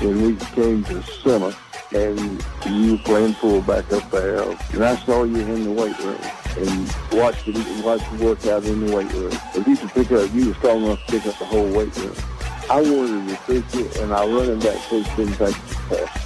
when we came to summer and you were playing fullback up there, and I saw you in the weight room and watched you watched you work out in the weight room. And you could pick up, you were strong enough to pick up the whole weight room. I wanted to recruit it, and our running back coach didn't take the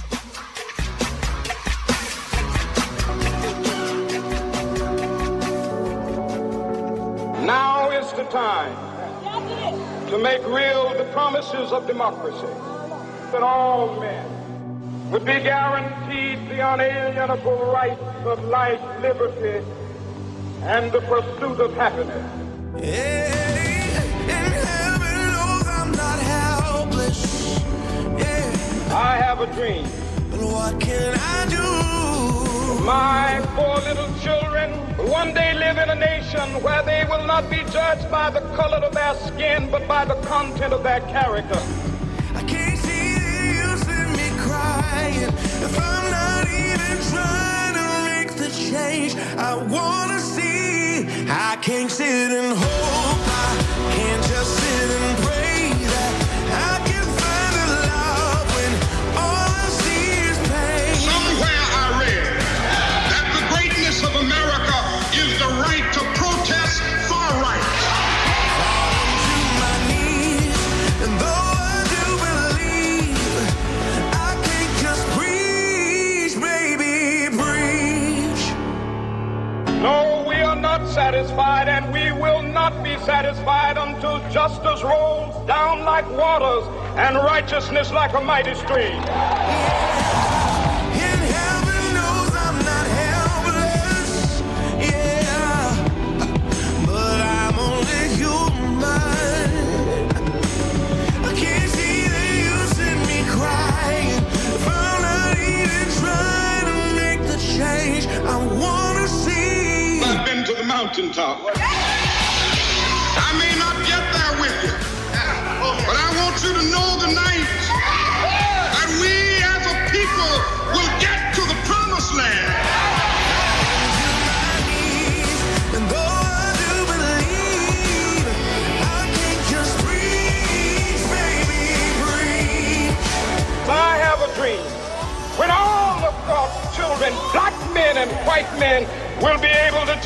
Now is the time to make real the promises of democracy that all men would be guaranteed the unalienable rights of life, liberty, and the pursuit of happiness. I have a dream. What can I do? My four little children will one day live in a nation where they will not be judged by the color of their skin, but by the content of their character. I can't see the use in me crying if I'm not even trying to make the change I wanna see. I can't sit and hope. I can't just sit and pray satisfied, and we will not be satisfied until justice rolls down like waters and righteousness like a mighty stream. Mountaintop. I may not get there with you, but I want you to know tonight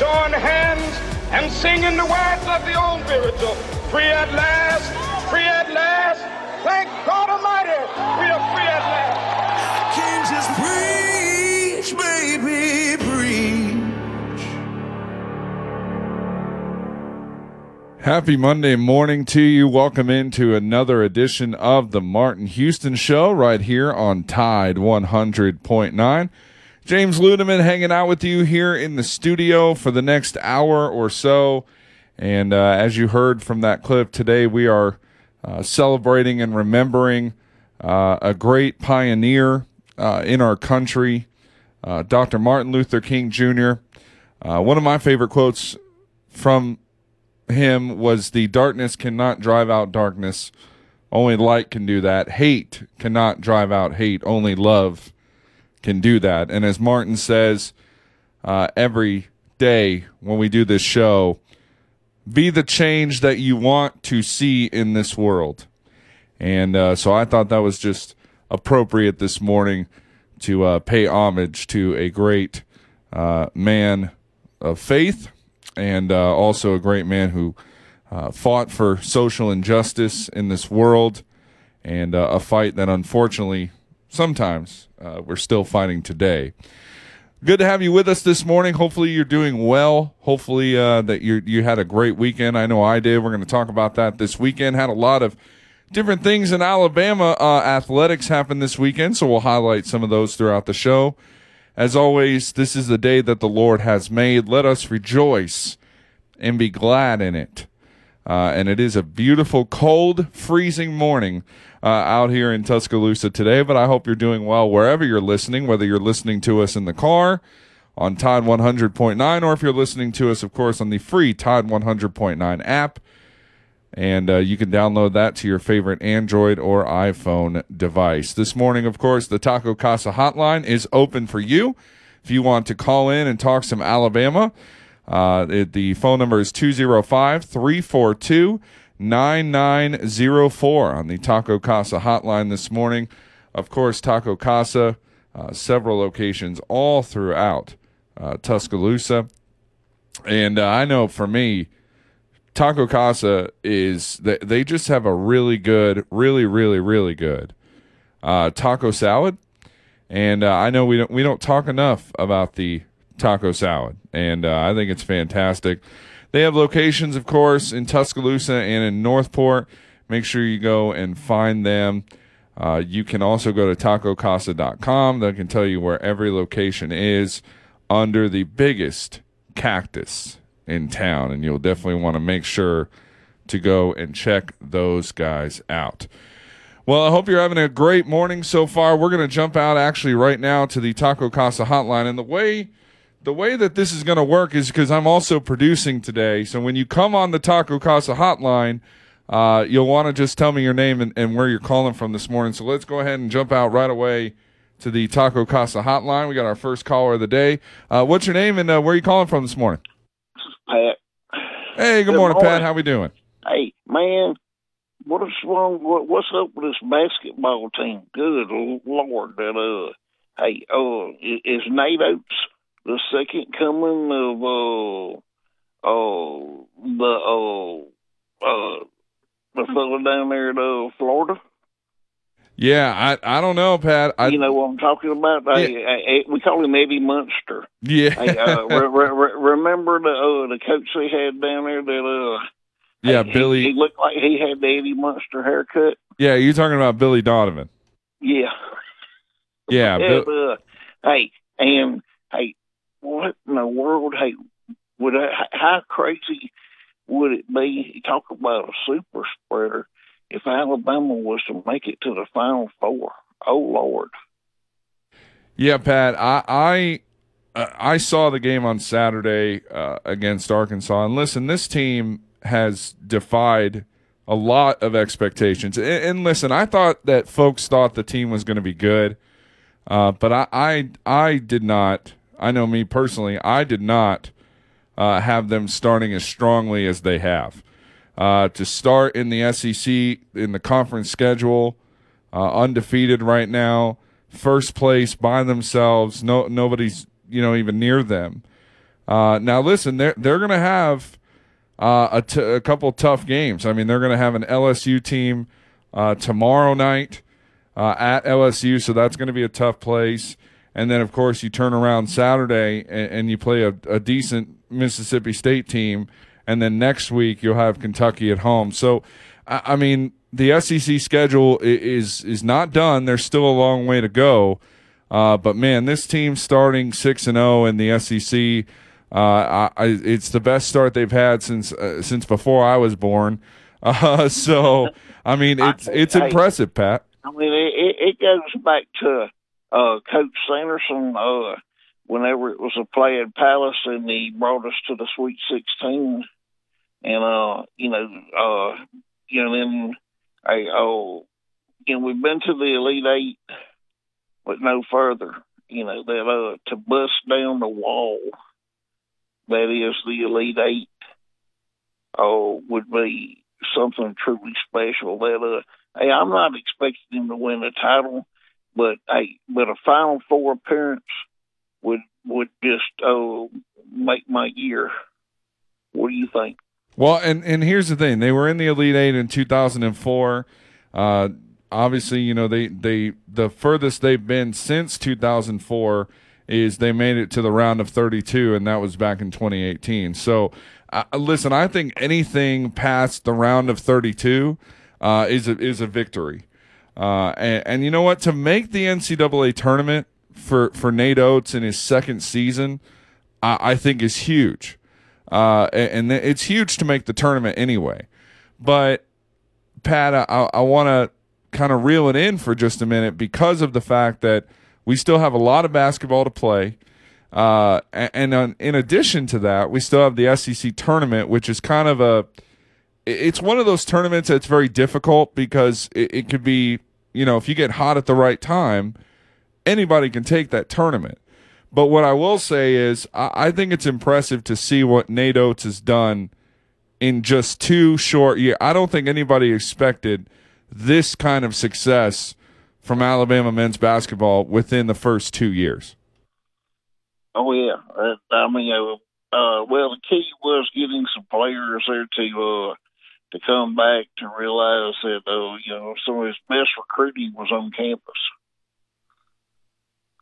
join hands and sing in the words of the old spiritual, free at last, free at last. Thank God Almighty, we are free at last. Can't just preach, baby, preach. Happy Monday morning to you. Welcome into another edition of the Martin Houston Show right here on Tide 100.9. James Ludeman hanging out with you here in the studio for the next hour or so. And uh, as you heard from that clip today, we are uh, celebrating and remembering uh, a great pioneer uh, in our country, uh, Dr. Martin Luther King Jr. Uh, one of my favorite quotes from him was the darkness cannot drive out darkness. Only light can do that. Hate cannot drive out hate. Only love can do that. And as Martin says uh, every day when we do this show, be the change that you want to see in this world. And uh, so I thought that was just appropriate this morning to uh, pay homage to a great uh, man of faith and uh, also a great man who uh, fought for social injustice in this world and uh, a fight that unfortunately sometimes uh, we're still fighting today. Good to have you with us this morning. Hopefully you're doing well. Hopefully uh, that you you had a great weekend. I know I did. We're going to talk about that this weekend. Had a lot of different things in Alabama uh, athletics happen this weekend, so we'll highlight some of those throughout the show. As always, this is the day that the Lord has made. Let us rejoice and be glad in it. Uh, and it is a beautiful, cold, freezing morning uh, out here in Tuscaloosa today. But I hope you're doing well wherever you're listening, whether you're listening to us in the car on Tide 100.9, or if you're listening to us, of course, on the free Tide 100.9 app. And uh, you can download that to your favorite Android or iPhone device. This morning, of course, the Taco Casa hotline is open for you. If you want to call in and talk some Alabama, uh, it, the phone number is 205 342 9904 on the Taco Casa hotline this morning. Of course, Taco Casa, uh, several locations all throughout uh, Tuscaloosa. And uh, I know for me, Taco Casa is, they, they just have a really good, really, really, really good uh, taco salad. And uh, I know we don't we don't talk enough about the taco salad, and uh, I think it's fantastic. They have locations, of course, in Tuscaloosa and in Northport. Make sure you go and find them. Uh, you can also go to tacocasa.com. That can tell you where every location is under the biggest cactus in town, and you'll definitely want to make sure to go and check those guys out. Well, I hope you're having a great morning so far. We're going to jump out actually right now to the Taco Casa hotline, and the way the way that this is going to work is because I'm also producing today. So when you come on the Taco Casa hotline, uh, you'll want to just tell me your name and, and where you're calling from this morning. So let's go ahead and jump out right away to the Taco Casa hotline. We got our first caller of the day. Uh, what's your name and uh, where are you calling from this morning? Pat. Hey, good, Good morning, Pat. morning. How we doing? Hey, man, what is wrong? What, what's up with this basketball team? Good lord, that uh, hey, uh, is Nate Oats the second coming of uh, uh, the uh, uh, the fellow down there at uh, Florida? Yeah, I I don't know, Pat. I, you know what I'm talking about? Hey, hey, we call him Eddie Munster. yeah, uh, re- re- re- remember the uh, the coach they had down there that uh. yeah, He- Billy. He, looked like he had the Eddie Munster haircut. yeah, you're talking about Billy Donovan. Yeah. Yeah, Yeah, Bill- uh, hey, and hey, what in the world? Hey, would I, how crazy would it be? Talk about a super spreader. If Alabama was to make it to the Final Four, oh Lord! Yeah, Pat. I I uh, I saw the game on Saturday uh, against Arkansas, and listen, this team has defied a lot of expectations. And, and listen, I thought that folks thought the team was going to be good, uh, but I, I I did not. I know me personally, I did not uh, have them starting as strongly as they have. Uh, to start in the SEC in the conference schedule, uh, undefeated right now, first place by themselves. No, nobody's you know even near them. Uh, now listen, they're they're to have uh, a, t- a couple tough games. I mean, they're to have an LSU team uh, tomorrow night at LSU, so that's to be a tough place. And then, of course, you turn around Saturday and, and you play a, a decent Mississippi State team, and then next week you'll have Kentucky at home. So, I, I mean, the SEC schedule is is not done. There's still a long way to go. Uh, but man, this team starting six and zero in the SEC, uh, I, I, it's the best start they've had since uh, since before I was born. Uh, so, I mean, it's it's impressive, Pat. I mean, it, it goes back to uh, Coach Sanderson. Uh, whenever it was a play at Palace, and he brought us to the Sweet Sixteen, and uh, you know, uh, you know, then I oh, you know, we've been to the Elite Eight, but no further. You know that uh, to bust down the wall that is the Elite Eight, oh, would be something truly special. That uh, hey, I'm not expecting him to win a title, but hey, but a Final Four appearance would would just oh make my year. What do you think? Well, and and here's the thing: they were in the Elite Eight in 2004. Uh, obviously, you know they they the furthest they've been since 2004 is they made it to the round of 32, and that was back in 2018. So, uh, listen, I think anything past the round of 32 uh, is a, is a victory. Uh, and, and you know what? To make the NCAA tournament for for Nate Oats in his second season, I, I think is huge. Uh, and, and, it's huge to make the tournament anyway. But Pat, I, I want to kind of reel it in for just a minute because of the fact that we still have a lot of basketball to play. Uh, and, and in addition to that, we still have the SEC tournament, which is kind of a it's one of those tournaments that's very difficult because it, it could be, you know, if you get hot at the right time, anybody can take that tournament. But what I will say is, I, I think it's impressive to see what Nate Oats has done in just two short years. I don't think anybody expected this kind of success from Alabama men's basketball within the first two years. Oh yeah, uh, I mean, uh, uh, well, the key was getting some players there to uh, to come back to realize that uh, you know some of his best recruiting was on campus.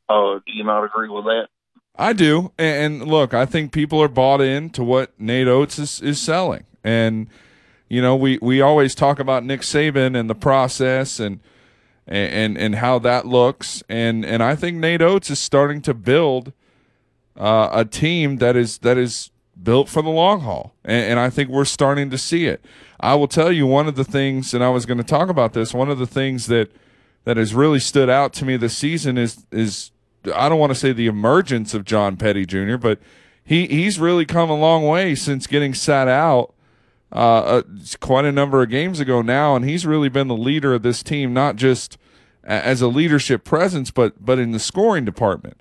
Uh, do you not agree with that? I do, and look, I think people are bought in to what Nate Oats is, is selling, and you know we, we always talk about Nick Saban and the process and and and how that looks, and and I think Nate Oats is starting to build uh, a team that is that is built for the long haul, and, and I think we're starting to see it. I will tell you one of the things, and I was going to talk about this. One of the things that that has really stood out to me this season is is I don't want to say the emergence of John Petty Jr., but he he's really come a long way since getting sat out uh, uh, quite a number of games ago now, and he's really been the leader of this team, not just as a leadership presence, but but in the scoring department.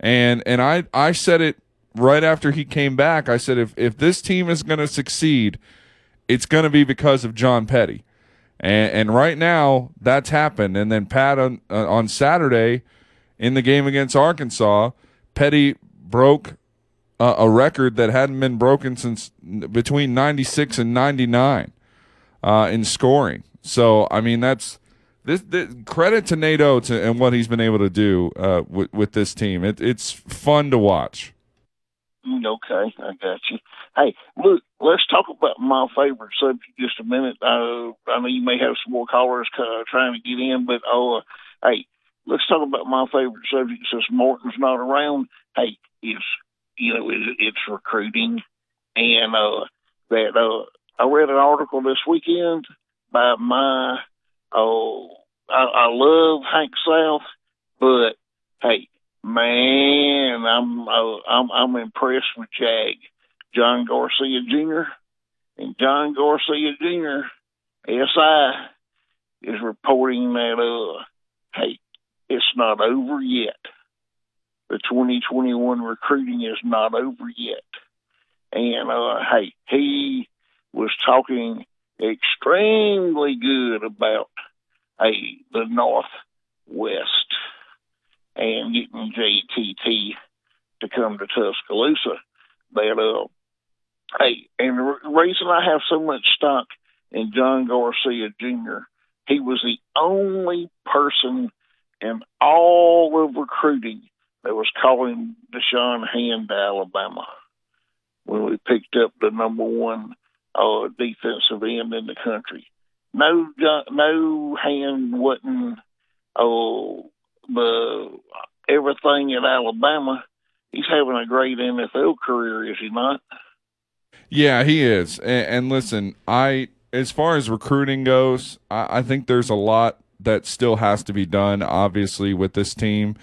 And and I I said it right after he came back. I said if if this team is going to succeed, it's going to be because of John Petty. And, and right now that's happened. And then Pat on uh, on Saturday in the game against Arkansas, Petty broke uh, a record that hadn't been broken since between 96 and 99 uh, in scoring. So, I mean, that's this, this, credit to Nate Oats and what he's been able to do uh, with, with this team. It, it's fun to watch. Mm, okay, I got you. Hey, look, let's talk about my favorite subject just a minute. Uh, I know you may have some more callers uh, trying to get in, but oh, uh, hey, let's talk about my favorite subject since Morton's not around. Hey, it's you know it, it's recruiting, and uh, that uh, I read an article this weekend by my oh I, I love Hank South, but hey man, I'm I'm I'm impressed with Jag, John Garcia Jr. and John Garcia Jr. SI is reporting that uh hey it's not over yet. The 2021 recruiting is not over yet. And, uh, hey, he was talking extremely good about, hey, the Northwest and getting JTT to come to Tuscaloosa. But, uh, hey, and the reason I have so much stock in John Garcia Jr., he was the only person – in all of recruiting that was calling Da'Shawn Hand to Alabama when we picked up the number one uh, defensive end in the country. No, no hand wasn't oh the everything at Alabama. He's having a great NFL career, is he not? Yeah, he is. And, and listen, I as far as recruiting goes, I, I think there's a lot that still has to be done, obviously, with this team.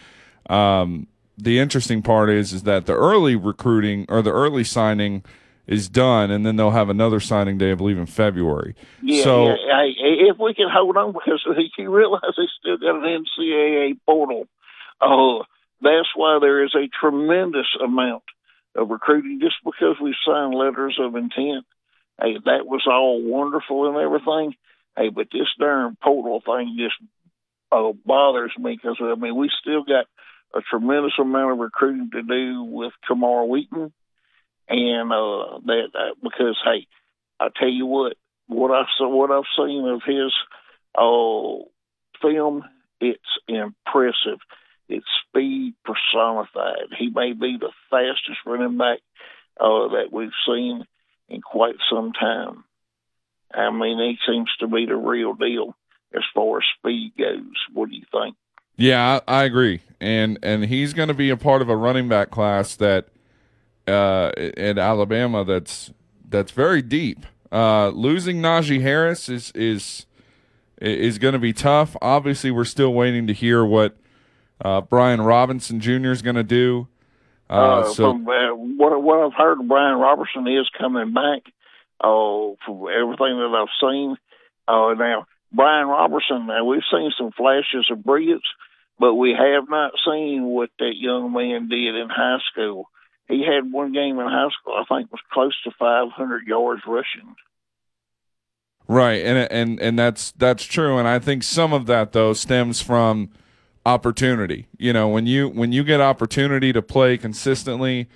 Um, the interesting part is is that the early recruiting or the early signing is done, and then they'll have another signing day, I believe, in February. Yeah, so, yeah. if we can hold on, because you realize they still got an NCAA portal. Oh, that's why there is a tremendous amount of recruiting. Just because we signed letters of intent, hey, that was all wonderful and everything. Hey, but this darn portal thing just uh, bothers me because I mean we still got a tremendous amount of recruiting to do with Camar Wheaton, and uh, that uh, because hey, I tell you what, what I what I've seen of his uh, film, it's impressive. it's speed personified. He may be the fastest running back uh, that we've seen in quite some time. I mean, he seems to be the real deal as far as speed goes. What do you think? Yeah, I, I agree, and and he's going to be a part of a running back class that uh, in Alabama that's that's very deep. Uh, losing Najee Harris is is is going to be tough. Obviously, we're still waiting to hear what uh, Brian Robinson Jr. is going to do. Uh, Uh, so from uh, what what I've heard, Brian Robertson is coming back. Oh, from everything that I've seen. Uh, now Brian Robertson, now we've seen some flashes of brilliance, but we have not seen what that young man did in high school. He had one game in high school, I think, was close to 500 yards rushing. Right, and and and that's that's true, and I think some of that though stems from opportunity. You know, when you when you get opportunity to play consistently,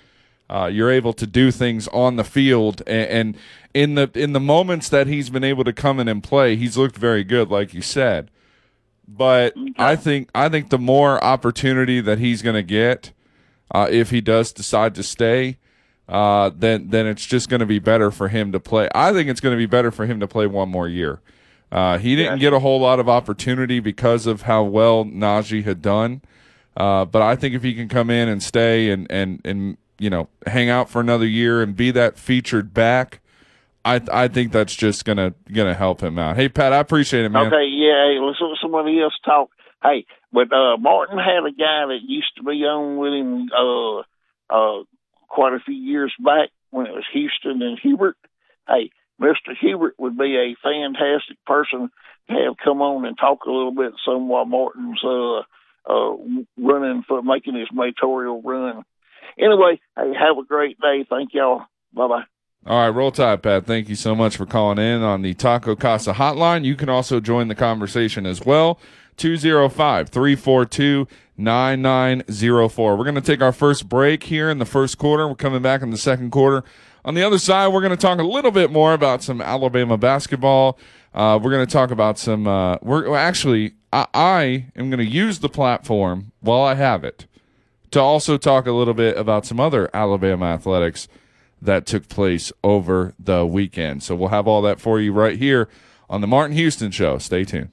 uh, you're able to do things on the field, and, and in the in the moments that he's been able to come in and play, he's looked very good, like you said. But I think I think the more opportunity that he's going to get, uh, if he does decide to stay, uh, then then it's just going to be better for him to play. I think it's going to be better for him to play one more year. Uh, he didn't get a whole lot of opportunity because of how well Najee had done, uh, but I think if he can come in and stay and and and you know hang out for another year and be that featured back, I I think that's just gonna gonna help him out. Hey Pat, I appreciate it, man. Okay, yeah, hey, let's let somebody else talk. Hey, but uh Martin had a guy that used to be on with him uh uh quite a few years back when it was Houston and Hubert. Hey, Mr. Hubert would be a fantastic person to have come on and talk a little bit some while Martin's uh uh running for making his matorial run. Anyway, hey, have a great day. Thank y'all. Bye bye. All right, roll tide, Pat. Thank you so much for calling in on the Taco Casa hotline. You can also join the conversation as well. 205 342 9904. We're going to take our first break here in the first quarter. We're coming back in the second quarter. On the other side, we're going to talk a little bit more about some Alabama basketball. Uh, we're going to talk about some. Uh, we're well, actually, I, I am going to use the platform while I have it to also talk a little bit about some other Alabama athletics that took place over the weekend. So we'll have all that for you right here on the Martin Houston Show. Stay tuned.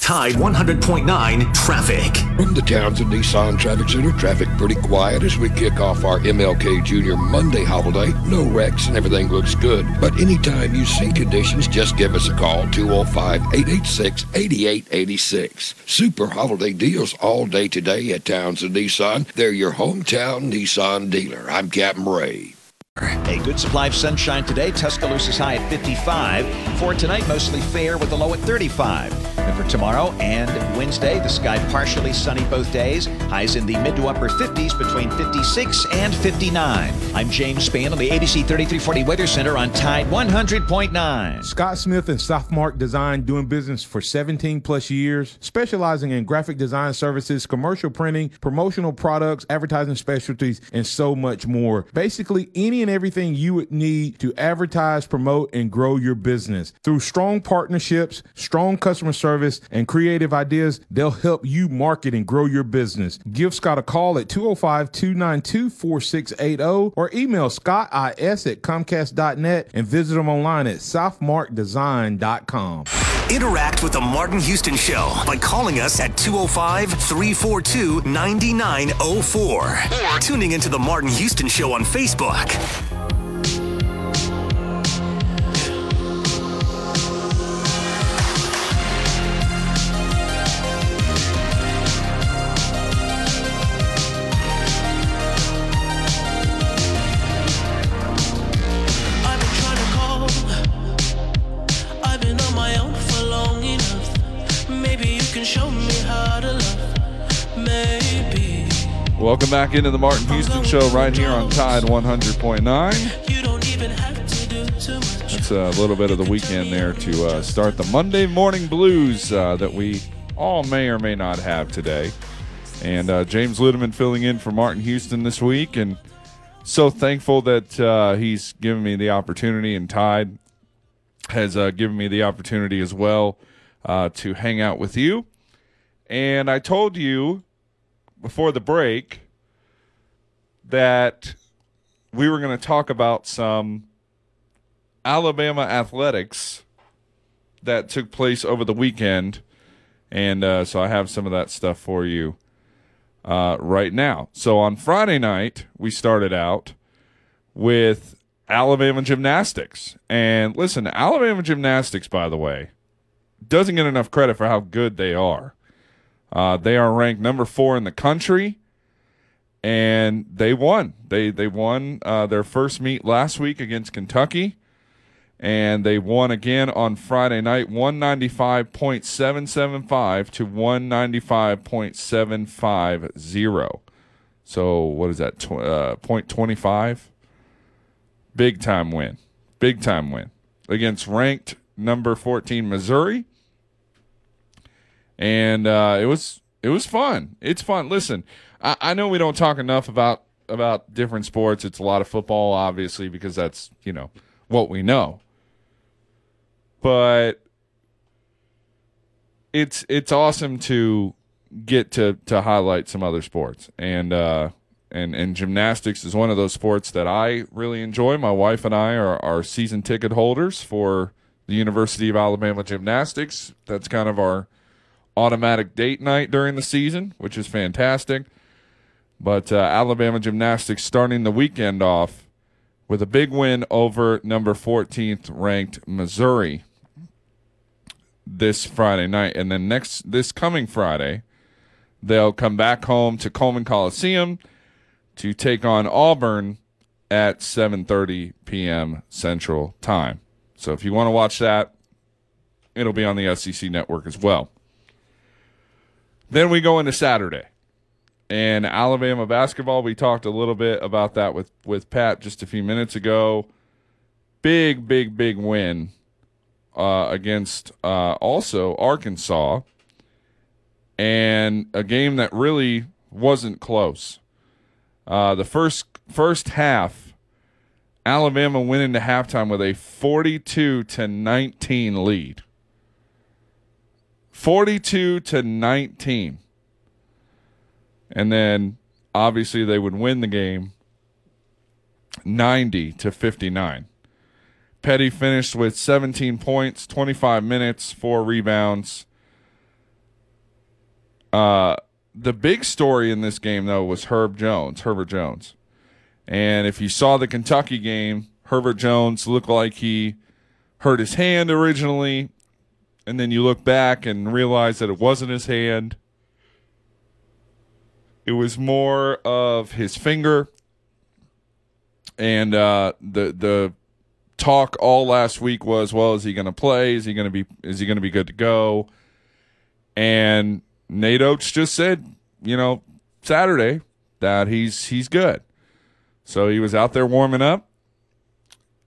Tide 100.9 traffic. From the Townsend Nissan Traffic Center, traffic pretty quiet as we kick off our MLK Jr. Monday holiday. No wrecks and everything looks good. But anytime you see conditions, just give us a call 205 886 8886. Super holiday deals all day today at Townsend Nissan. They're your hometown Nissan dealer. I'm Captain Ray. A good supply of sunshine today. Tuscaloosa's high at 55. For tonight, mostly fair with a low at 35. And for tomorrow and Wednesday, the sky partially sunny both days. Highs in the mid to upper 50s between 56 and 59. I'm James Spann on the ABC 3340 Weather Center on Tide 100.9. Scott Smith and Softmark Design doing business for 17 plus years, specializing in graphic design services, commercial printing, promotional products, advertising specialties, and so much more. Basically, any and everything you would need to advertise, promote, and grow your business. Through strong partnerships, strong customer service, and creative ideas, they'll help you market and grow your business. Give Scott a call at 205 292 4680 or email scottis at comcast.net and visit them online at southmarkdesign.com. Interact with the Martin Houston Show by calling us at 205 342 9904 or tuning into the Martin Houston Show on Facebook. Welcome back into the Martin Houston Show right here on Tide 100.9. you don't even have to do too much. That's a little bit of the weekend there to uh, start the Monday morning blues uh, that we all may or may not have today. And uh, James Ludeman filling in for Martin Houston this week. And so thankful that uh, he's given me the opportunity, and Tide has uh, given me the opportunity as well uh, to hang out with you. And I told you before the break that we were going to talk about some Alabama athletics that took place over the weekend. And uh, so I have some of that stuff for you uh, right now. So on Friday night, we started out with Alabama gymnastics. And listen, Alabama gymnastics, by the way, doesn't get enough credit for how good they are. Uh, they are ranked number four in the country, and they won. They they won uh, their first meet last week against Kentucky, and they won again on Friday night, one ninety five point seven seven five to one ninety five point seven five zero. So what is that? Tw- uh, point twenty five. Big time win. Big time win against ranked number fourteen Missouri and uh, it was it was fun. It's fun. Listen, I, I know we don't talk enough about about different sports. It's a lot of football, obviously, because that's you know what we know. But it's it's awesome to get to to highlight some other sports and uh and and gymnastics is one of those sports that I really enjoy. My wife and I are are season ticket holders for the University of Alabama gymnastics. That's kind of our automatic date night during the season, which is fantastic. But uh, Alabama gymnastics starting the weekend off with a big win over number 14th ranked Missouri this Friday night, and then next this coming Friday, they'll come back home to Coleman Coliseum to take on Auburn at 7:30 p.m. Central Time. So if you want to watch that, it'll be on the SEC network as well. Then we go into Saturday. And Alabama basketball, we talked a little bit about that with, with Pat just a few minutes ago. Big, big, big win uh, against uh, also Arkansas. And a game that really wasn't close. Uh, the first first half, Alabama went into halftime with a 42 to 19 lead. 42 to 19. And then obviously they would win the game 90 to 59. Petty finished with 17 points, 25 minutes, four rebounds. Uh, the big story in this game, though, was Herb Jones, Herbert Jones. And if you saw the Kentucky game, Herbert Jones looked like he hurt his hand originally, and then you look back and realize that it wasn't his hand. It was more of his finger. And uh, the the talk all last week was, well, is he going to play? Is he going to be is he going to be good to go? And Nate Oats just said, you know, Saturday that he's he's good. So he was out there warming up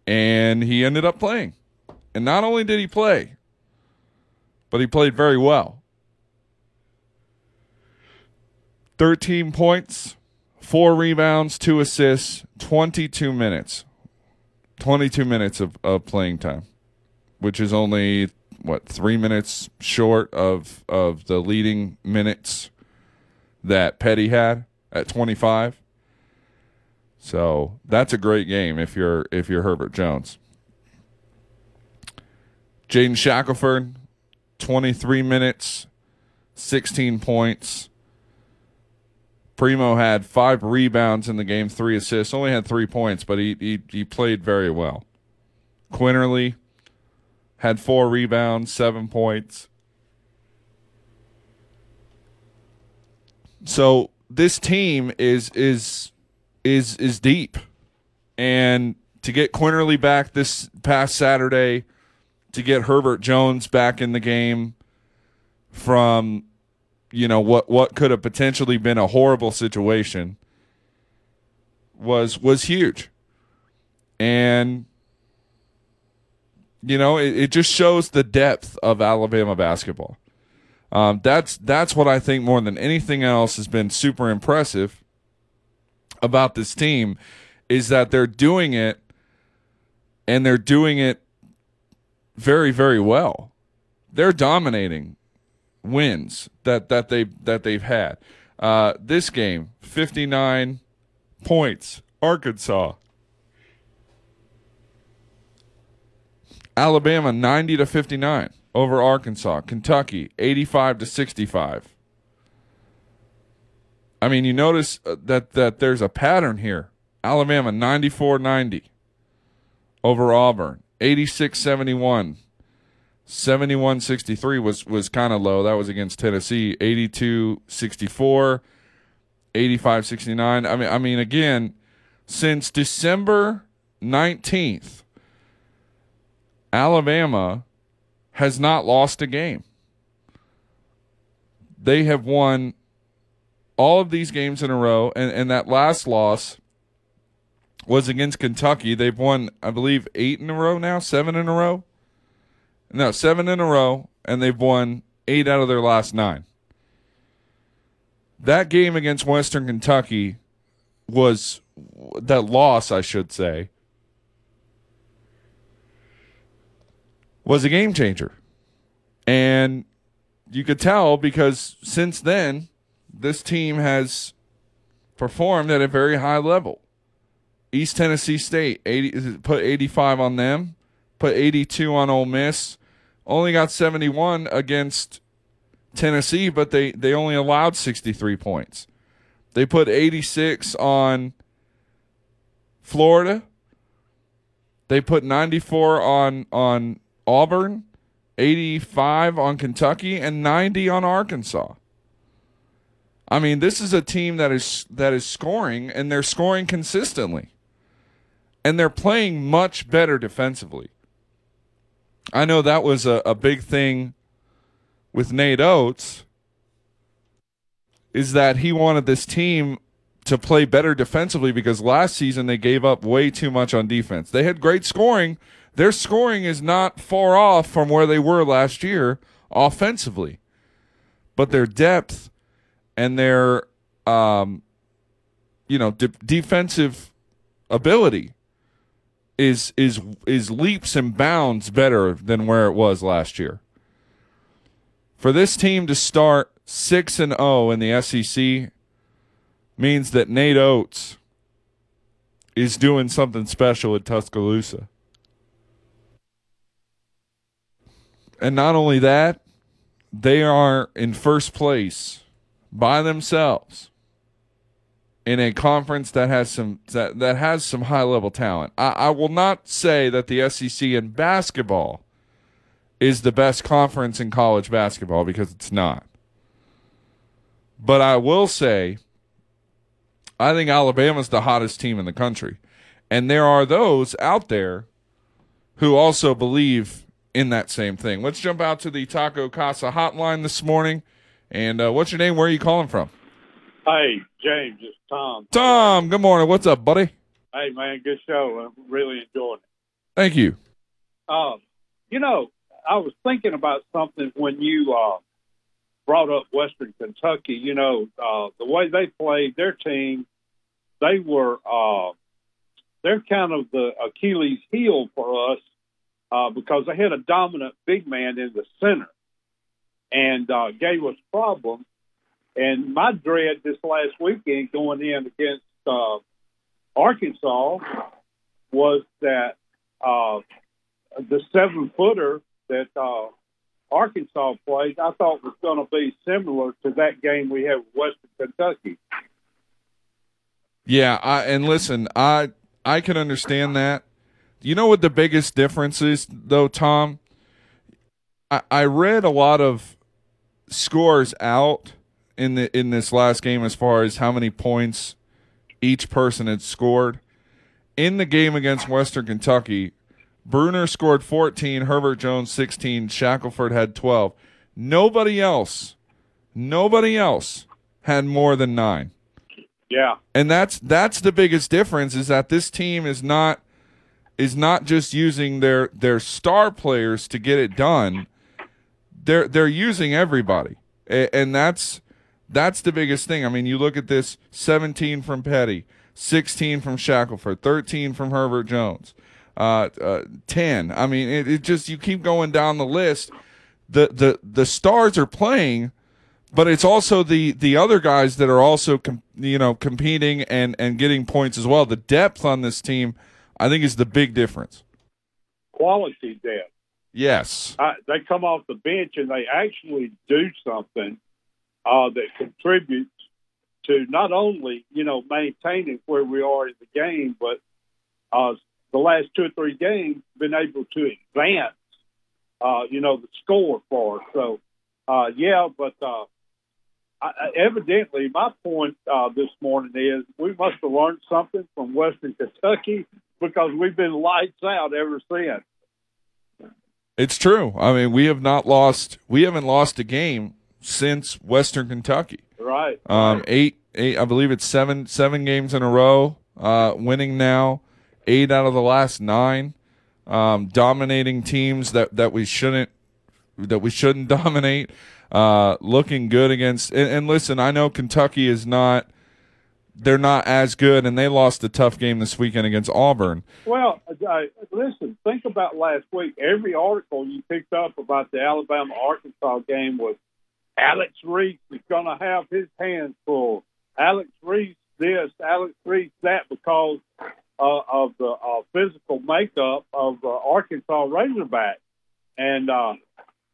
and he ended up playing. And not only did he play, but he played very well. 13 points, 4 rebounds, 2 assists, 22 minutes. 22 minutes of, of playing time, which is only what three minutes short of of the leading minutes that Petty had at 25. So that's a great game if you're if you're Herbert Jones. Jaden Shackelford, 23 minutes, 16 points. Primo had five rebounds in the game, three assists. Only had three points, but he he, he played very well. Quinerly had four rebounds, seven points. So this team is is is is deep, and to get Quinerly back this past Saturday, to get Herbert Jones back in the game from you know what what could have potentially been a horrible situation was was huge. And you know it, it just shows the depth of alabama basketball. Um, that's that's what i think more than anything else has been super impressive about this team is that they're doing it and they're doing it very very well they're dominating wins that that they that they've had. Uh, this game, 59 points, Arkansas. Alabama 90 to 59 over Arkansas. Kentucky 85 to 65. I mean, you notice uh, that that there's a pattern here. Alabama 94-90 over Auburn. 86-71. 71-63 was was kind of low. That was against Tennessee. 82-64. 85-69. I mean I mean again, since December 19th, Alabama has not lost a game. They have won all of these games in a row, and, and that last loss was against Kentucky. They've won, I believe, eight in a row now, seven in a row. No, seven in a row, and they've won eight out of their last nine. That game against Western Kentucky was that loss, I should say, was a game changer. And you could tell because since then, this team has performed at a very high level. East Tennessee State 80, put 85 on them, put 82 on Ole Miss, only got 71 against Tennessee, but they, they only allowed 63 points. They put 86 on Florida. They put 94 on on Auburn, 85 on Kentucky, and 90 on Arkansas. I mean, this is a team that is that is scoring and they're scoring consistently. And they're playing much better defensively. I know that was a, a big thing with Nate Oats is that he wanted this team to play better defensively because last season they gave up way too much on defense. They had great scoring. Their scoring is not far off from where they were last year offensively. But their depth and their um, you know de- defensive ability is is is leaps and bounds better than where it was last year. For this team to start 6 and 0 in the SEC means that Nate Oats is doing something special at Tuscaloosa. And not only that, they are in first place by themselves in a conference that has some that, that has some high level talent. I, I will not say that the SEC in basketball is the best conference in college basketball because it's not. But I will say I think Alabama's the hottest team in the country. And there are those out there who also believe in that same thing. Let's jump out to the Taco Casa hotline this morning. And uh, what's your name? Where are you calling from? Hey, James, it's Tom. Tom, good morning. What's up, buddy? Hey, man, good show. I'm really enjoying it. Thank you. Um, you know, I was thinking about something when you uh, brought up Western Kentucky. You know, uh, the way they played their team, they were uh, they're kind of the Achilles heel for us uh, because they had a dominant big man in the center and uh, gave us problems. And my dread this last weekend going in against uh, Arkansas was that uh, the seven footer that uh, Arkansas played, I thought was going to be similar to that game we had with Western Kentucky. Yeah, I, and listen, I I can understand that. You know what the biggest difference is, though, Tom? I, I read a lot of scores out in the in this last game as far as how many points each person had scored. In the game against Western Kentucky, Bruner scored 14, Herbert Jones 16, Shackelford had 12. Nobody else, nobody else had more than 9. Yeah. And that's that's the biggest difference is that this team is not is not just using their their star players to get it done. They're they're using everybody. And that's that's the biggest thing. I mean, you look at this 17 from Petty, 16 from Shackelford, 13 from Herbert Jones, uh, uh, 10. I mean, it, it just you keep going down the list. The the the stars are playing, but it's also the the other guys that are also com- you know competing and and getting points as well. The depth on this team, I think, is the big difference. Quality depth. Yes, I, they come off the bench and they actually do something uh, that contributes to not only you know maintaining where we are in the game, but uh, the last two or three games been able to advance. Uh, you know the score for us. So uh, yeah, but uh, I, evidently my point uh, this morning is we must have learned something from Western Kentucky because we've been lights out ever since. It's true. I mean, we have not lost. We haven't lost a game since Western Kentucky. Right. Um, eight, eight. I believe it's seven, seven games in a row. Uh, winning now, eight out of the last nine. Um, dominating teams that that we shouldn't that we shouldn't dominate. Uh, looking good against. And, and listen, I know Kentucky is not. They're not as good, and they lost a tough game this weekend against Auburn. Well, listen, think about last week. Every article you picked up about the Alabama Arkansas game was Alex Reese is going to have his hands full. Alex Reese this, Alex Reese that, because uh, of the uh, physical makeup of the Arkansas Razorback. And uh,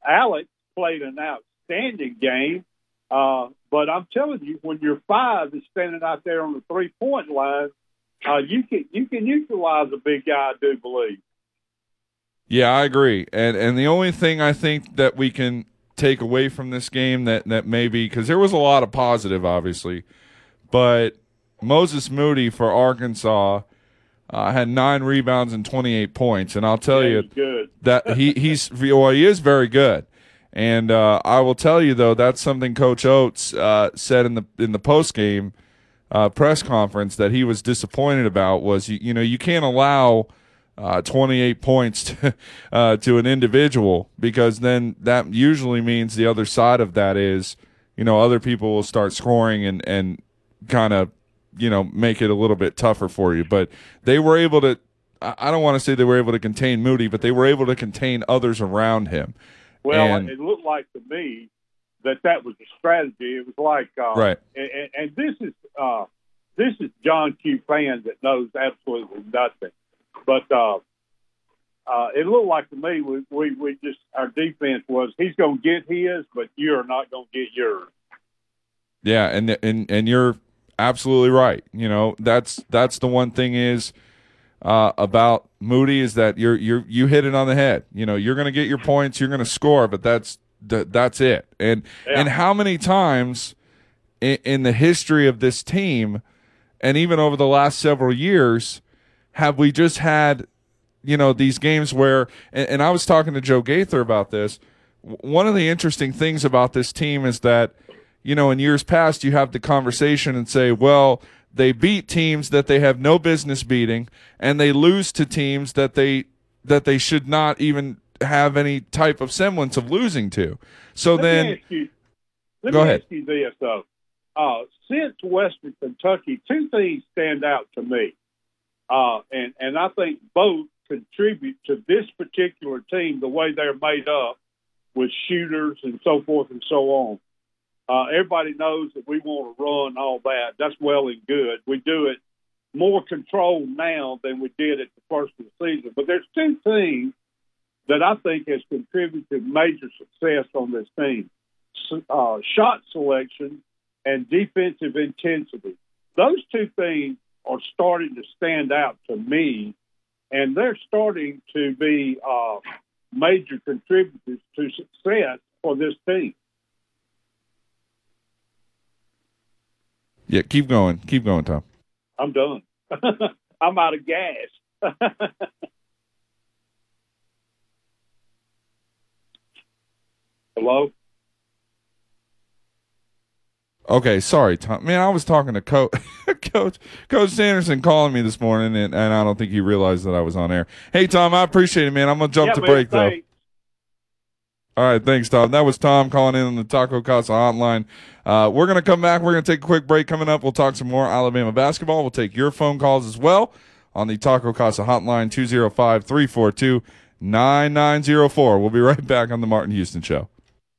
Alex played an outstanding game. Uh, but I'm telling you, when your five is standing out there on the three point line, uh, you can you can utilize a big guy. I do believe. Yeah, I agree. And and the only thing I think that we can take away from this game that that maybe because there was a lot of positive, obviously, but Moses Moody for Arkansas uh, had nine rebounds and 28 points, and I'll tell Yeah, you that he he's well, he is very good. And uh, I will tell you though, that's something Coach Oats uh, said in the in the post game uh, press conference that he was disappointed about was you, you know you can't allow uh, 28 points to, uh, to an individual because then that usually means the other side of that is you know other people will start scoring and and kind of you know make it a little bit tougher for you. But they were able to. I don't want to say they were able to contain Moody, but they were able to contain others around him. Well, And- it looked like to me that that was a strategy. It was like, uh, Right. And, and, and this is uh, this is John Q. fan that knows absolutely nothing, but uh, uh, it looked like to me we, we we just our defense was he's going to get his, but you're not going to get yours. Yeah, and and and you're absolutely right. You know, that's that's the one thing is uh, about Moody is that you're you're you hit it on the head. You know, you're going to get your points, you're going to score, but that's that, that's it. And and how many times in, in the history of this team, and even over the last several years, have we just had you know these games where and, and I was talking to Joe Gaither about this. One of the interesting things about this team is that you know in years past you have the conversation and say, well, they beat teams that they have no business beating, and they lose to teams that they that they should not even have any type of semblance of losing to. So Let then, you, let Go me ahead. ask you this though. Uh, since Western Kentucky, two things stand out to me, uh, and and I think both contribute to this particular team the way they're made up with shooters and so forth and so on. Uh, everybody knows that we want to run all that. That's well and good. We do it more controlled now than we did at the first of the season. But there's two things that I think has contributed major success on this team: uh, shot selection and defensive intensity. Those two things are starting to stand out to me, and they're starting to be uh, major contributors to success for this team. yeah, keep going, keep going, Tom. I'm done. I'm out of gas. Hello. Okay, sorry, Tom. Man, I was talking to Coach Coach Coach Sanderson calling me this morning, and, and I don't think he realized that I was on air. Hey, Tom, I appreciate it, man. I'm gonna jump Yeah, to man, break though. thanks. All right, thanks, Tom. That was Tom calling in on the Taco Casa hotline. Uh, we're gonna come back. We're gonna take a quick break. Coming up, we'll talk some more Alabama basketball. We'll take your phone calls as well on the Taco Casa hotline 205-342-9904. We'll be right back on the Martin Houston Show.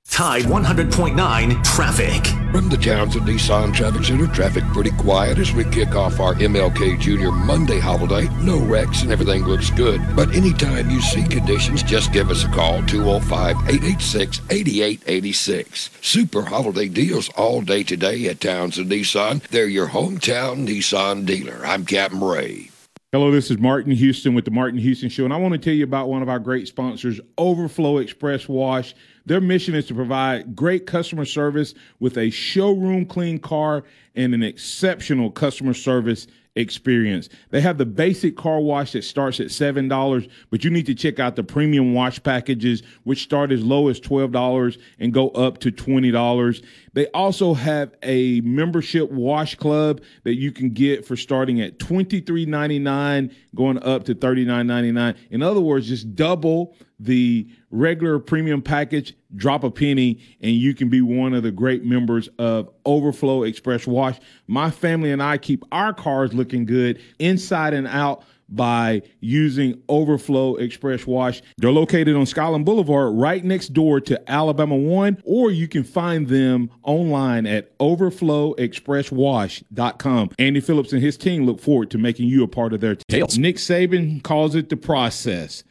Tide 100.9 traffic. From the Townsend Nissan Traffic Center, traffic pretty quiet as we kick off our MLK Junior Monday holiday. No wrecks and everything looks good. But anytime you see conditions, just give us a call 205 886 8886. Super holiday deals all day today at Townsend Nissan. They're your hometown Nissan dealer. I'm Captain Ray. Hello, this is Martin Houston with the Martin Houston Show, and I want to tell you about one of our great sponsors, Overflow Express Wash. Their mission is to provide great customer service with a showroom clean car and an exceptional customer service experience. They have the basic car wash that starts at $7, but you need to check out the premium wash packages, which start as low as $12 and go up to $20. They also have a membership wash club that you can get for starting at $23.99, going up to $39.99. In other words, just double the regular premium package, drop a penny, and you can be one of the great members of Overflow Express Wash. My family and I keep our cars looking good inside and out by using Overflow Express Wash. They're located on Skyland Boulevard right next door to Alabama One, or you can find them online at overflowexpresswash.com. Andy Phillips and his team look forward to making you a part of their team. Nick Saban calls it the process.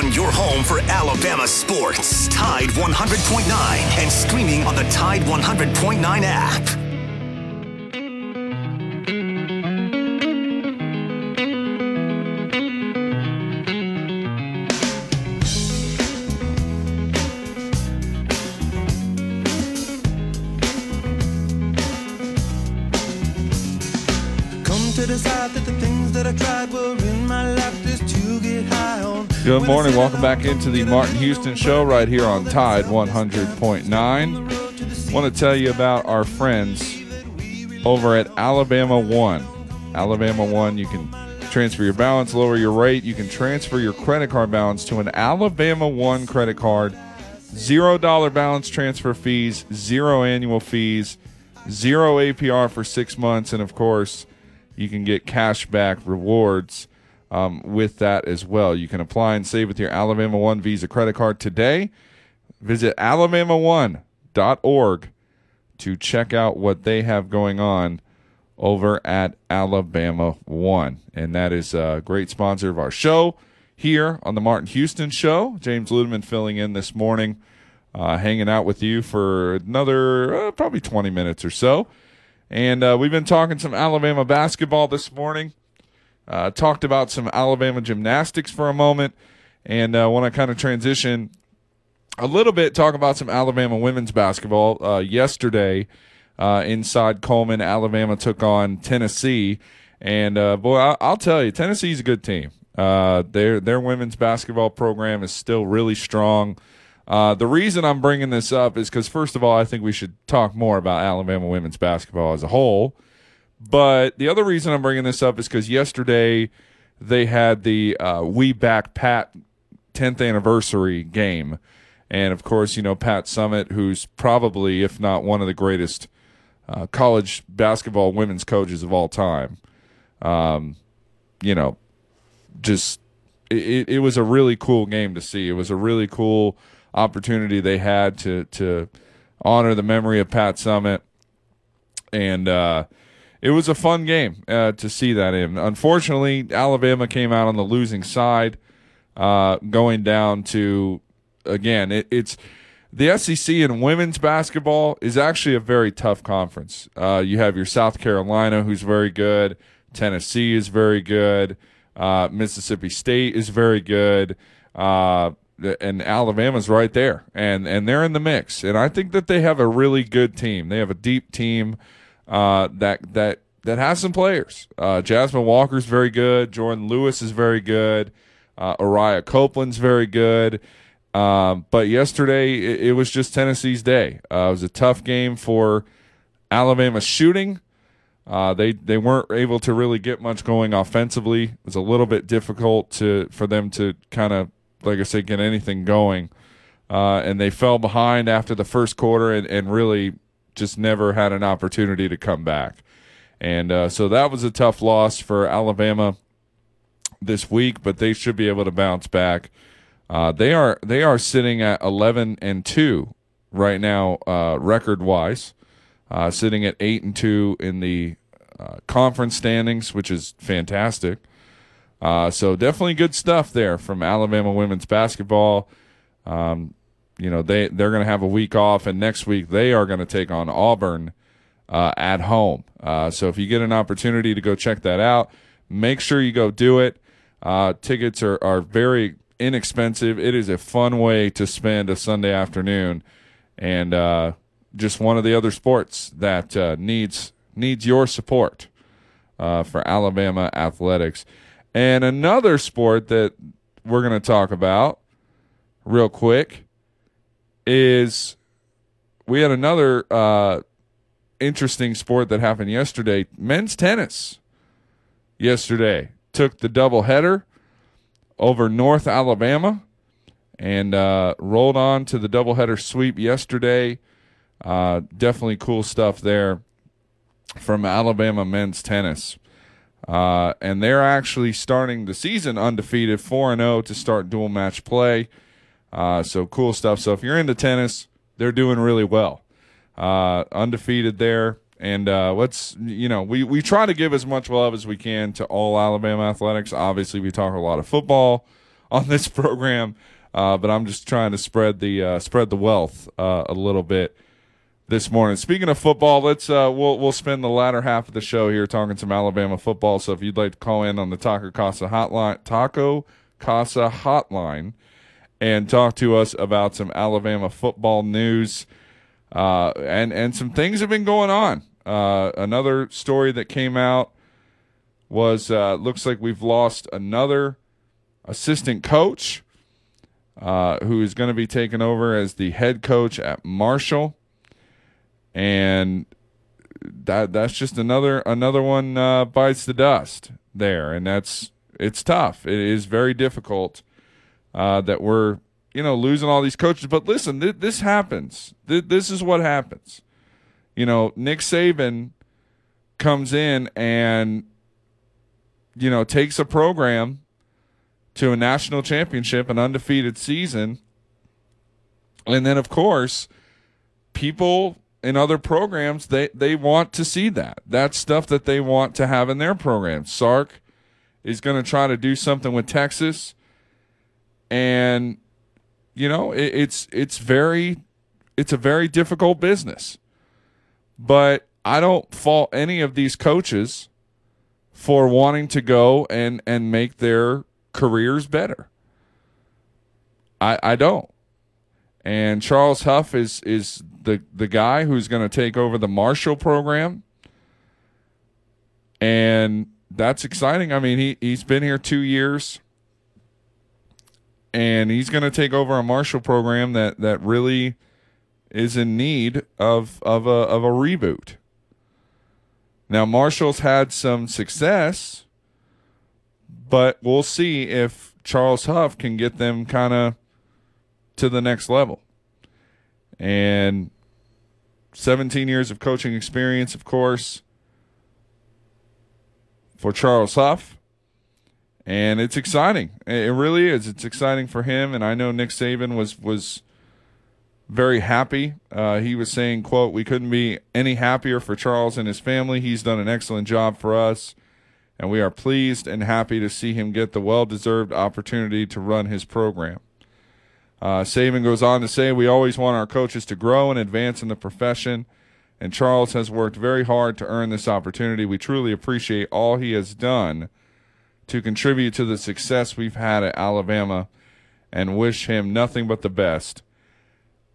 on your home for Alabama sports. Tide 100.9 and streaming on the Tide 100.9 app. Come to decide that the things that I tried were Good morning. Welcome back into the Martin Houston Show right here on Tide 100.9. Want to tell you about our friends over at Alabama One. Alabama One, you can transfer your balance, lower your rate. You can transfer your credit card balance to an Alabama One credit card. Zero dollar balance transfer fees, zero annual fees, zero APR for six months, and of course, you can get cash back rewards um, with that as well. You can apply and save with your Alabama One Visa credit card today. Visit alabama1.org to check out what they have going on over at Alabama One. And that is a great sponsor of our show here on the Martin Houston Show. James Ludeman filling in this morning, uh, hanging out with you for another uh, probably 20 minutes or so. And uh, we've been talking some Alabama basketball this morning. Uh, talked about some Alabama gymnastics for a moment, and uh, want to kind of transition a little bit, talk about some Alabama women's basketball. Uh, yesterday, uh, inside Coleman, Alabama took on Tennessee, and uh, boy, I- I'll tell you, Tennessee's a good team. Uh, their their women's basketball program is still really strong. Uh, the reason I'm bringing this up is because, first of all, I think we should talk more about Alabama women's basketball as a whole. But the other reason I'm bringing this up is because yesterday they had the uh, We Back Pat 10th anniversary game. And of course, you know, Pat Summitt, who's probably, if not one of the greatest uh, college basketball women's coaches of all time, um, you know, just it, it was a really cool game to see. It was a really cool opportunity they had to to honor the memory of Pat Summitt, and uh, it was a fun game uh, to see that in. Unfortunately, Alabama came out on the losing side. uh, going down to again. It, it's the SEC in women's basketball is actually a very tough conference. Uh, you have your South Carolina, who's very good. Tennessee is very good. Uh, Mississippi State is very good. Uh, and Alabama's right there, and and they're in the mix. And I think that they have a really good team. They have a deep team uh, that that that has some players. Uh, Jasmine Walker's very good. Jordan Lewis is very good. Uh, Ariyah Copeland's very good. Um, but yesterday it, it, was just Tennessee's day. Uh, it was a tough game for Alabama shooting. Uh, they they weren't able to really get much going offensively. It was a little bit difficult to for them to kind of like I said get anything going. Uh, and they fell behind after the first quarter and, and really just never had an opportunity to come back. And uh, so that was a tough loss for Alabama this week, but they should be able to bounce back. Uh, they are they are sitting at 11 and two right now, uh, record wise, uh, sitting at eight and two in the uh, conference standings, which is fantastic. Uh, so definitely good stuff there from Alabama women's basketball. Um, you know they they're going to have a week off, and next week they are going to take on Auburn uh, at home. so if you get an opportunity to go check that out, make sure you go do it. tickets are are very inexpensive. It is a fun way to spend a Sunday afternoon, and uh, just one of the other sports that uh, needs needs your support uh, for Alabama athletics. And another sport that we're going to talk about real quick is we had another uh, interesting sport that happened yesterday. Men's tennis yesterday took the double header over North Alabama and uh, rolled on to the doubleheader sweep yesterday. Uh, definitely cool stuff there from Alabama men's tennis. Uh, and they're actually starting the season undefeated, 4 0 to start dual match play. Uh, so cool stuff. So if you're into tennis, they're doing really well. Uh, undefeated there. And uh, let's, you know, we, we try to give as much love as we can to all Alabama athletics. Obviously, we talk a lot of football on this program, uh, but I'm just trying to spread the uh, spread the wealth uh, a little bit this morning. Speaking of football, let's uh, we'll we'll spend the latter half of the show here talking some Alabama football. So if you'd like to call in on the Taco Casa hotline, Taco Casa hotline, and talk to us about some Alabama football news. Uh, and and some things have been going on. Uh, another story that came out was uh, looks like we've lost another assistant coach uh, who is going to be taken over as the head coach at Marshall, and that that's just another another one uh, bites the dust there, and that's it's tough. It is very difficult uh, that we're you know losing all these coaches. But listen, th- this happens. Th- this is what happens you know, Nick Saban comes in and, you know, takes a program to a national championship, an undefeated season. And then, of course, people in other programs, they, they want to see that. That's stuff that they want to have in their program. Sark is going to try to do something with Texas. And, you know, it, it's, it's very, it's a very difficult business. But I don't fault any of these coaches for wanting to go and, and make their careers better. I I don't. And Charles Huff is is the the guy who's going to take over the Marshall program. And that's exciting. I mean, he he's been here 2 years and he's going to take over a Marshall program that that really is in need of of a of a reboot. Now Marshall's had some success, but we'll see if Charles Huff can get them kind of to the next level. And 17 years of coaching experience, of course, for Charles Huff. And it's exciting. It really is. It's exciting for him. And I know Nick Saban was was very happy. Uh, he was saying, "quote We couldn't be any happier for Charles and his family. He's done an excellent job for us, and we are pleased and happy to see him get the well deserved opportunity to run his program. Uh, Saban goes on to say, We always want our coaches to grow and advance in the profession, and Charles has worked very hard to earn this opportunity. We truly appreciate all he has done to contribute to the success we've had at Alabama and wish him nothing but the best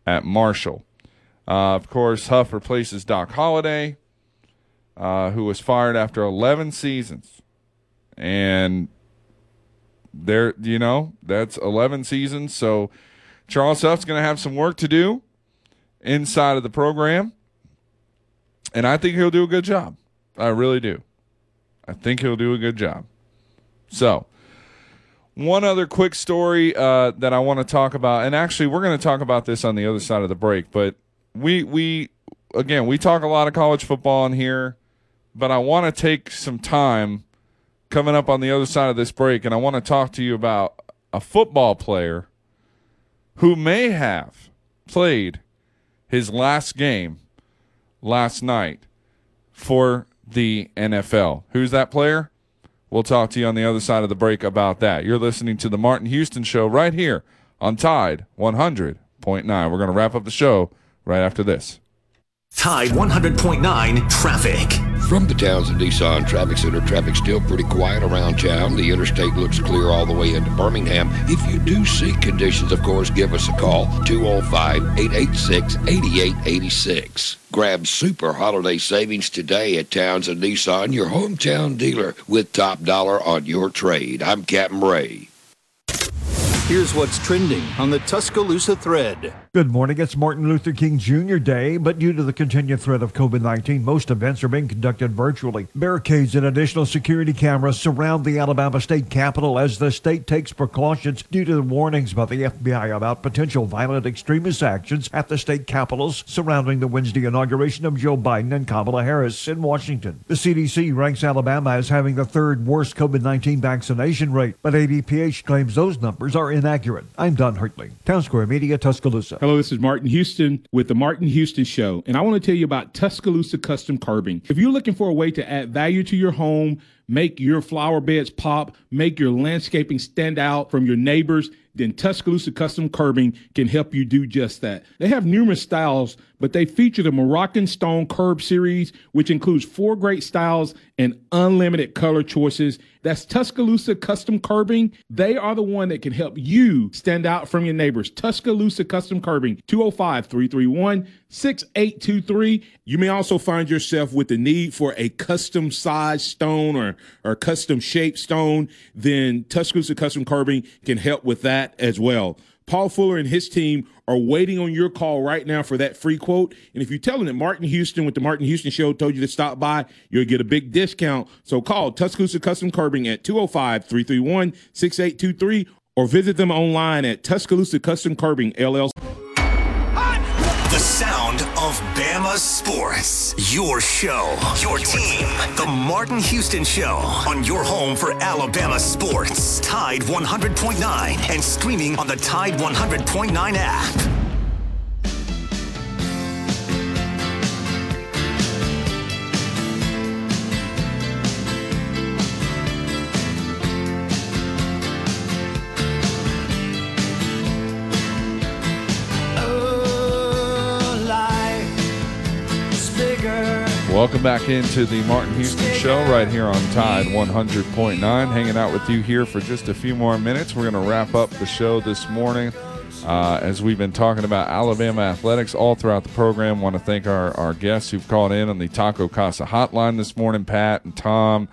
at Marshall. Uh, of course, Huff replaces Doc Holliday, uh, who was fired after 11 seasons. And there, you know, that's 11 seasons. So Charles Huff's going to have some work to do inside of the program. And I think he'll do a good job. I really do. I think he'll do a good job. So, one other quick story uh, that I want to talk about, and actually, we're going to talk about this on the other side of the break. But we we again we talk a lot of college football in here, but I want to take some time coming up on the other side of this break, and I want to talk to you about a football player who may have played his last game last night for the NFL. Who's that player? We'll talk to you on the other side of the break about that. You're listening to the Martin Houston Show right here on Tide 100.9. We're going to wrap up the show right after this. Tide 100.9 traffic. From the Townsend Nissan Traffic Center, traffic's still pretty quiet around town. The interstate looks clear all the way into Birmingham. If you do see conditions, of course, give us a call 205 886 8886. Grab super holiday savings today at Townsend Nissan, your hometown dealer, with top dollar on your trade. I'm Captain Ray. Here's what's trending on the Tuscaloosa thread. Good morning. It's Martin Luther King Jr. Day, but due to the continued threat of COVID 19, most events are being conducted virtually. Barricades and additional security cameras surround the Alabama state capitol as the state takes precautions due to the warnings by the FBI about potential violent extremist actions at the state capitals surrounding the Wednesday inauguration of Joe Biden and Kamala Harris in Washington. The CDC ranks Alabama as having the third worst COVID 19 vaccination rate, but ADPH claims those numbers are inaccurate. I'm Don Hartley, Town Square Media, Tuscaloosa. Hello, this is Martin Houston with the Martin Houston Show, and I want to tell you about Tuscaloosa Custom Curbing. If you're looking for a way to add value to your home, make your flower beds pop, make your landscaping stand out from your neighbors, then Tuscaloosa Custom Curbing can help you do just that. They have numerous styles, but they feature the Moroccan Stone Curb series, which includes four great styles and unlimited color choices. That's Tuscaloosa Custom Curbing. They are the one that can help you stand out from your neighbors. Tuscaloosa Custom Curbing, 205 331 6823. You may also find yourself with the need for a custom size stone or, or custom shaped stone. Then Tuscaloosa Custom Curbing can help with that as well. Paul Fuller and his team are waiting on your call right now for that free quote. And if you tell them that Martin Houston with the Martin Houston Show told you to stop by, you'll get a big discount. So call Tuscaloosa Custom Curbing at 205 331 6823 or visit them online at Tuscaloosa Custom Curbing LLC. The sound of Bama sports. Your show, your team. The Martin Houston Show on your home for Alabama sports. Tide 100.9 and streaming on the Tide 100.9 app. Welcome back into the Martin Houston Show right here on Tide 100.9. Hanging out with you here for just a few more minutes. We're going to wrap up the show this morning uh, as we've been talking about Alabama athletics all throughout the program. Want to thank our, our guests who've called in on the Taco Casa hotline this morning, Pat and Tom.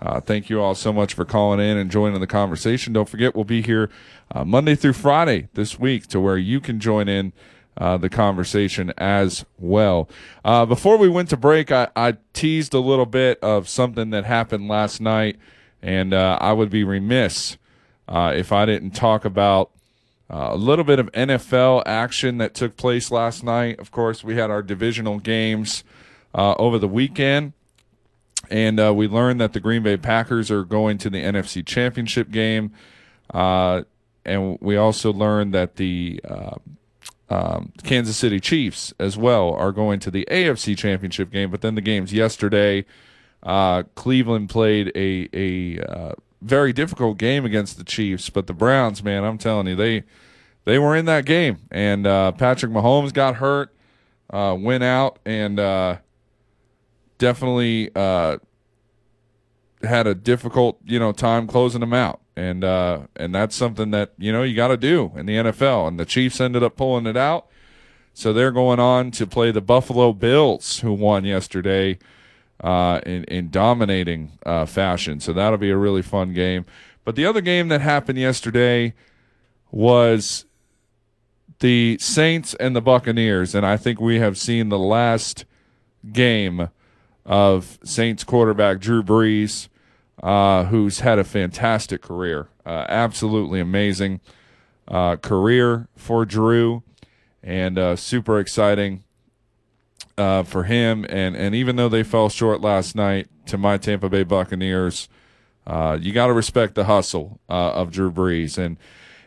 Uh, thank you all so much for calling in and joining the conversation. Don't forget, we'll be here uh, Monday through Friday this week to where you can join in uh, the conversation as well. Uh, before we went to break, I, I, teased a little bit of something that happened last night, and uh, I would be remiss uh, if I didn't talk about uh, a little bit of NFL action that took place last night. Of course, we had our divisional games over the weekend. And we learned that the Green Bay Packers are going to the NFC Championship game. and we also learned that the um, Kansas City Chiefs as well are going to the AFC Championship game. But then the games yesterday, Uh, Cleveland played a a uh, very difficult game against the Chiefs, but the Browns, man, I'm telling you, they they were in that game, and uh, Patrick Mahomes got hurt, uh, went out, and uh, definitely uh, had a difficult you know time closing them out, and uh, and that's something that you know you got to do in the NFL, and the Chiefs ended up pulling it out. So they're going on to play the Buffalo Bills, who won yesterday uh, in in dominating uh, fashion. So that'll be a really fun game. But the other game that happened yesterday was the Saints and the Buccaneers, and I think we have seen the last game of Saints quarterback Drew Brees, uh, who's had a fantastic career, uh, absolutely amazing uh, career for Drew, and uh, super exciting uh, for him. And and even though they fell short last night to my Tampa Bay Buccaneers, uh, you got to respect the hustle of Drew Brees, and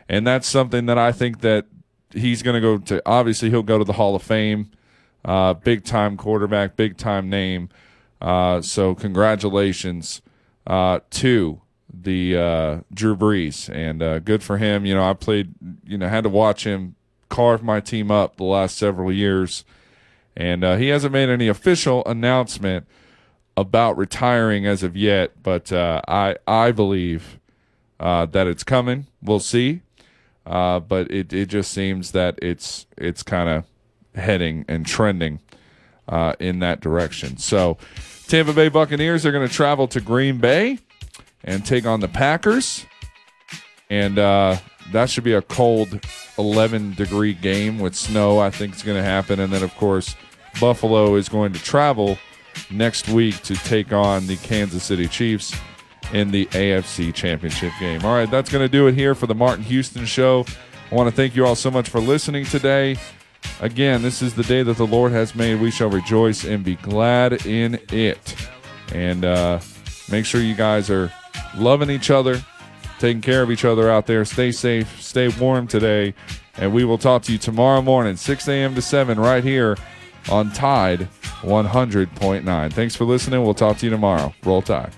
and that's something that I think that he's going to go to. Obviously, he'll go to the Hall of Fame. big time quarterback, big time name. So congratulations uh, to the uh, Drew Brees, and uh, good for him. You know, I played, you know, had to watch him carve my team up the last several years, and uh, he hasn't made any official announcement about retiring as of yet. But uh, I I believe that it's coming. We'll see, but it it just seems that it's it's kind of heading and trending in that direction. So. Tampa Bay Buccaneers are going to travel to Green Bay and take on the Packers. And uh, that should be a cold 11 degree game with snow, I think it's going to happen. And then, of course, Buffalo is going to travel next week to take on the Kansas City Chiefs in the AFC Championship game. All right, that's going to do it here for the Martin Houston Show. I want to thank you all so much for listening today. Again, this is the day that the Lord has made. We shall rejoice and be glad in it. And uh, make sure you guys are loving each other, taking care of each other out there. Stay safe, stay warm today. And we will talk to you tomorrow morning, 6 a.m. to 7, right here on Tide 100.9. Thanks for listening. We'll talk to you tomorrow. Roll Tide.